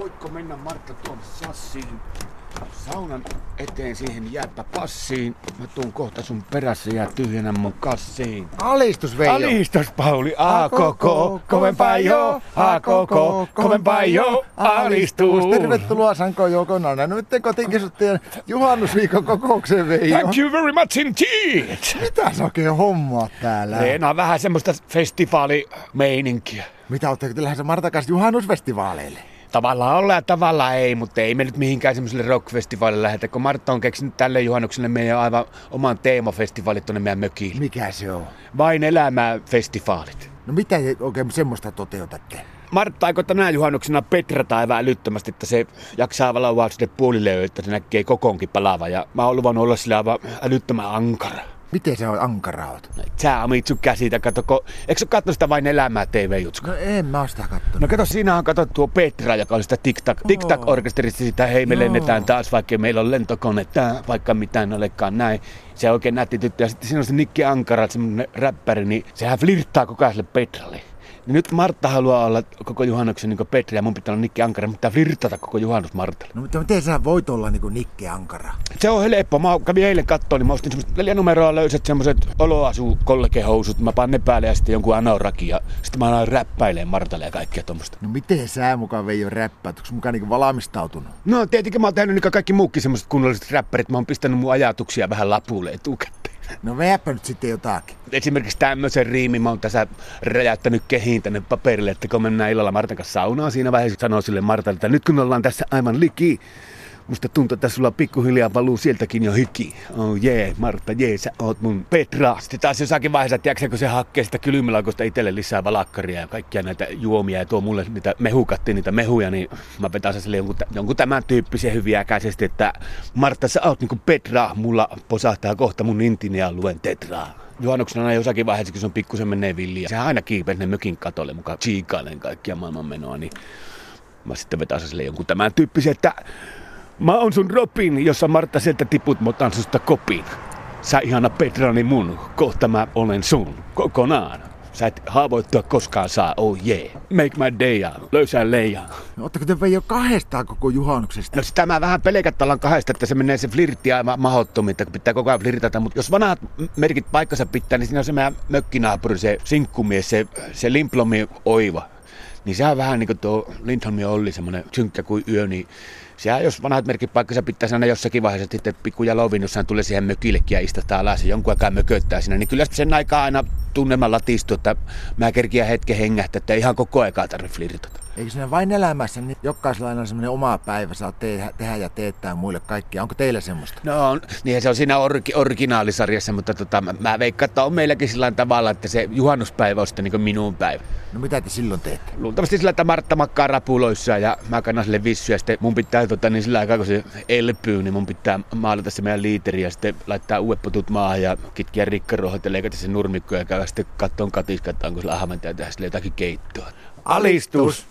Voitko mennä Martta tuon sassiin? Saunan eteen siihen jääpä passiin. Mä tuun kohta sun perässä ja tyhjennä mun kassiin. Alistus Veijo. Alistus Pauli, a koko, kovempaa jo, a koko, kovempaa jo, alistus. Tervetuloa Sanko Joukona. No nyt kotikesuttajien juhannusviikon kokoukseen Veijo. Thank you very much indeed. Mitä sä oikein hommaat täällä? Leena vähän semmoista festivaalimeininkiä. Mitä ootteko te lähdössä Marta kanssa juhannusfestivaaleille? Tavallaan ollaan ja tavallaan ei, mutta ei me nyt mihinkään semmoiselle rockfestivaalille lähetä, kun Martta on keksinyt tälle juhannukselle meidän aivan oman teemafestivaalit tuonne meidän mökiin. Mikä se on? Vain elämää festivaalit. No mitä te oikein semmoista toteutatte? Martta aikoo tänä juhannuksena petrata aivan älyttömästi, että se jaksaa valauaa sinne puolille, että se näkee kokoonkin palava. Ja mä oon luvannut olla sillä aivan älyttömän ankara. Miten se on ankara oot? No, sä Amitsu käsitä, kato, kun... eikö sä katso sitä vain elämää TV-jutska? No en mä sitä kattonut. No kato, siinä on kato tuo Petra, joka oli sitä TikTok, TikTok-orkesterista sitä, hei me Joo. lennetään taas, vaikka meillä on lentokone, tää, vaikka mitään olekaan näin. Se on oikein nätti tyttö. Ja sitten siinä on se Nikki Ankara, semmonen räppäri, niin sehän flirttaa koko ajan sille Petralle. Niin nyt Martta haluaa olla koko juhannuksen niin Petra ja mun pitää olla Nikki Ankara, mutta flirtata koko juhannus Martalle. No mutta miten sä voit olla niinku Nikke Ankara? Se on helppo. Mä kävin eilen kattoon, niin mä ostin semmoset neljä numeroa löysät semmoset oloasu kollegehousut. Mä panen ne päälle ja sitten jonkun anorakin ja sitten mä alan räppäileen Martalle ja kaikkea tuommoista. No miten sä mukaan Veijo räppäät? Onko mukaan niinku valmistautunut? No tietenkin mä oon tehnyt niin kaikki muukin semmoset kunnolliset räppärit. Mä oon pistänyt mun ajatuksia vähän lapulle etukäteen. No vedäpä nyt sitten jotakin. Esimerkiksi tämmöisen riimin mä oon tässä räjäyttänyt kehiin tänne paperille, että kun mennään illalla Martan kanssa saunaan siinä vaiheessa sanoo sille Martalle, että nyt kun ollaan tässä aivan liki, Musta tuntuu, että sulla pikkuhiljaa valuu sieltäkin jo hiki. Oh jee, yeah, Martta, jee, yeah, sä oot mun Petra. Sitten taas jossakin vaiheessa, tiedätkö, kun se hakkee sitä kylmälaukosta itselle lisää valakkaria ja kaikkia näitä juomia ja tuo mulle niitä mehukatti, niitä mehuja, niin mä vetäisin sille jonkun, jonkun tämän tyyppisen hyviäkäisesti, että Martta, sä oot niinku Petra, mulla posahtaa kohta mun intini ja luen tetraa. Juhannuksena aina jossakin vaiheessa, kun se on pikkusen menee villiä. Sehän aina kiipee sinne mökin katolle mukaan chiikailen kaikkia maailmanmenoa, niin mä sitten vetäisin sille jonkun tämän tyyppisen, että Mä oon sun Robin, jossa Martta sieltä tiput, otan susta kopin. Sä ihana Petrani mun, kohta mä olen sun, kokonaan. Sä et haavoittua koskaan saa, oh yeah. Make my day, löysää leijaa. No ootteko te Veijo kahdestaan koko juhannuksesta? No sitä mä vähän pelkätallan kahdesta, että se menee se flirtti aivan mahdottomiin, että pitää koko ajan flirtata. Mutta jos vanhat merkit paikkansa pitää, niin siinä on se meidän mökkinaapuri, se sinkkumies, se, se Limplomi Oiva. Niin sehän on vähän niin kuin tuo Lindholmin Olli, semmoinen synkkä kuin yö, niin Sehän, jos vanhat merkit paikkansa pitää aina jossakin vaiheessa, sitten pikkuja lovinnussaan tulee siihen mökillekin ja istuttaa alas ja jonkun aikaa mököttää siinä, niin kyllä sen aikaa aina tunnelma latistuu, että mä kerkiä hetken hengähtää, että ihan koko aikaa tarvitse flirtata. Eikö siinä vain elämässä, niin jokaisella aina semmoinen oma päivä saa tehdä, tehdä ja teettää muille kaikkia. Onko teillä semmoista? No on, niin se on siinä orgi, originaalisarjassa, mutta tota, mä, mä veikkaan, että on meilläkin sillä tavalla, että se juhannuspäivä on sitten niin minun päivä. No mitä te silloin teette? Luultavasti sillä, että Martta makkaa rapuloissa ja mä kannan sille vissyä ja sitten mun pitää tota, niin sillä aikaa, kun se elpyy, niin mun pitää maalata se meidän liiteri ja sitten laittaa uudet potut maahan ja kitkiä rikkaruohot ja leikata se nurmikko ja käydä sitten kattoon katiskaa, että onko sillä ahventia ja tehdä sille jotakin keittoa. Alistus!